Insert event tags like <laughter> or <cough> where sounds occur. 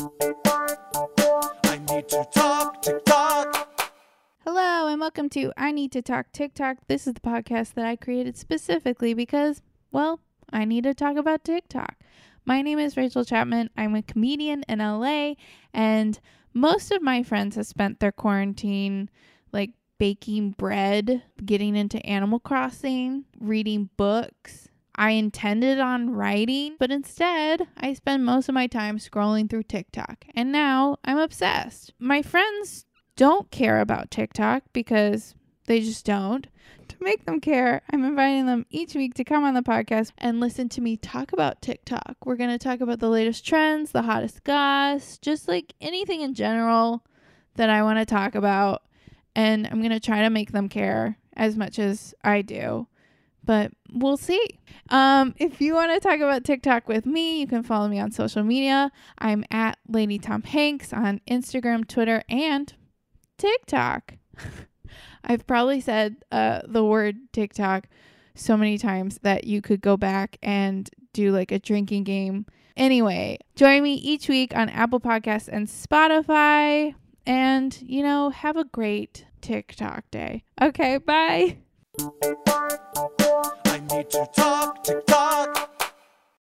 I need to talk TikTok. Hello, and welcome to I Need to Talk TikTok. This is the podcast that I created specifically because, well, I need to talk about TikTok. My name is Rachel Chapman. I'm a comedian in LA, and most of my friends have spent their quarantine like baking bread, getting into Animal Crossing, reading books. I intended on writing, but instead, I spend most of my time scrolling through TikTok. And now I'm obsessed. My friends don't care about TikTok because they just don't. To make them care, I'm inviting them each week to come on the podcast and listen to me talk about TikTok. We're going to talk about the latest trends, the hottest goss, just like anything in general that I want to talk about. And I'm going to try to make them care as much as I do. But we'll see. Um, if you want to talk about TikTok with me, you can follow me on social media. I'm at Lady Tom Hanks on Instagram, Twitter, and TikTok. <laughs> I've probably said uh, the word TikTok so many times that you could go back and do like a drinking game. Anyway, join me each week on Apple Podcasts and Spotify. And, you know, have a great TikTok day. Okay, bye. I need to talk.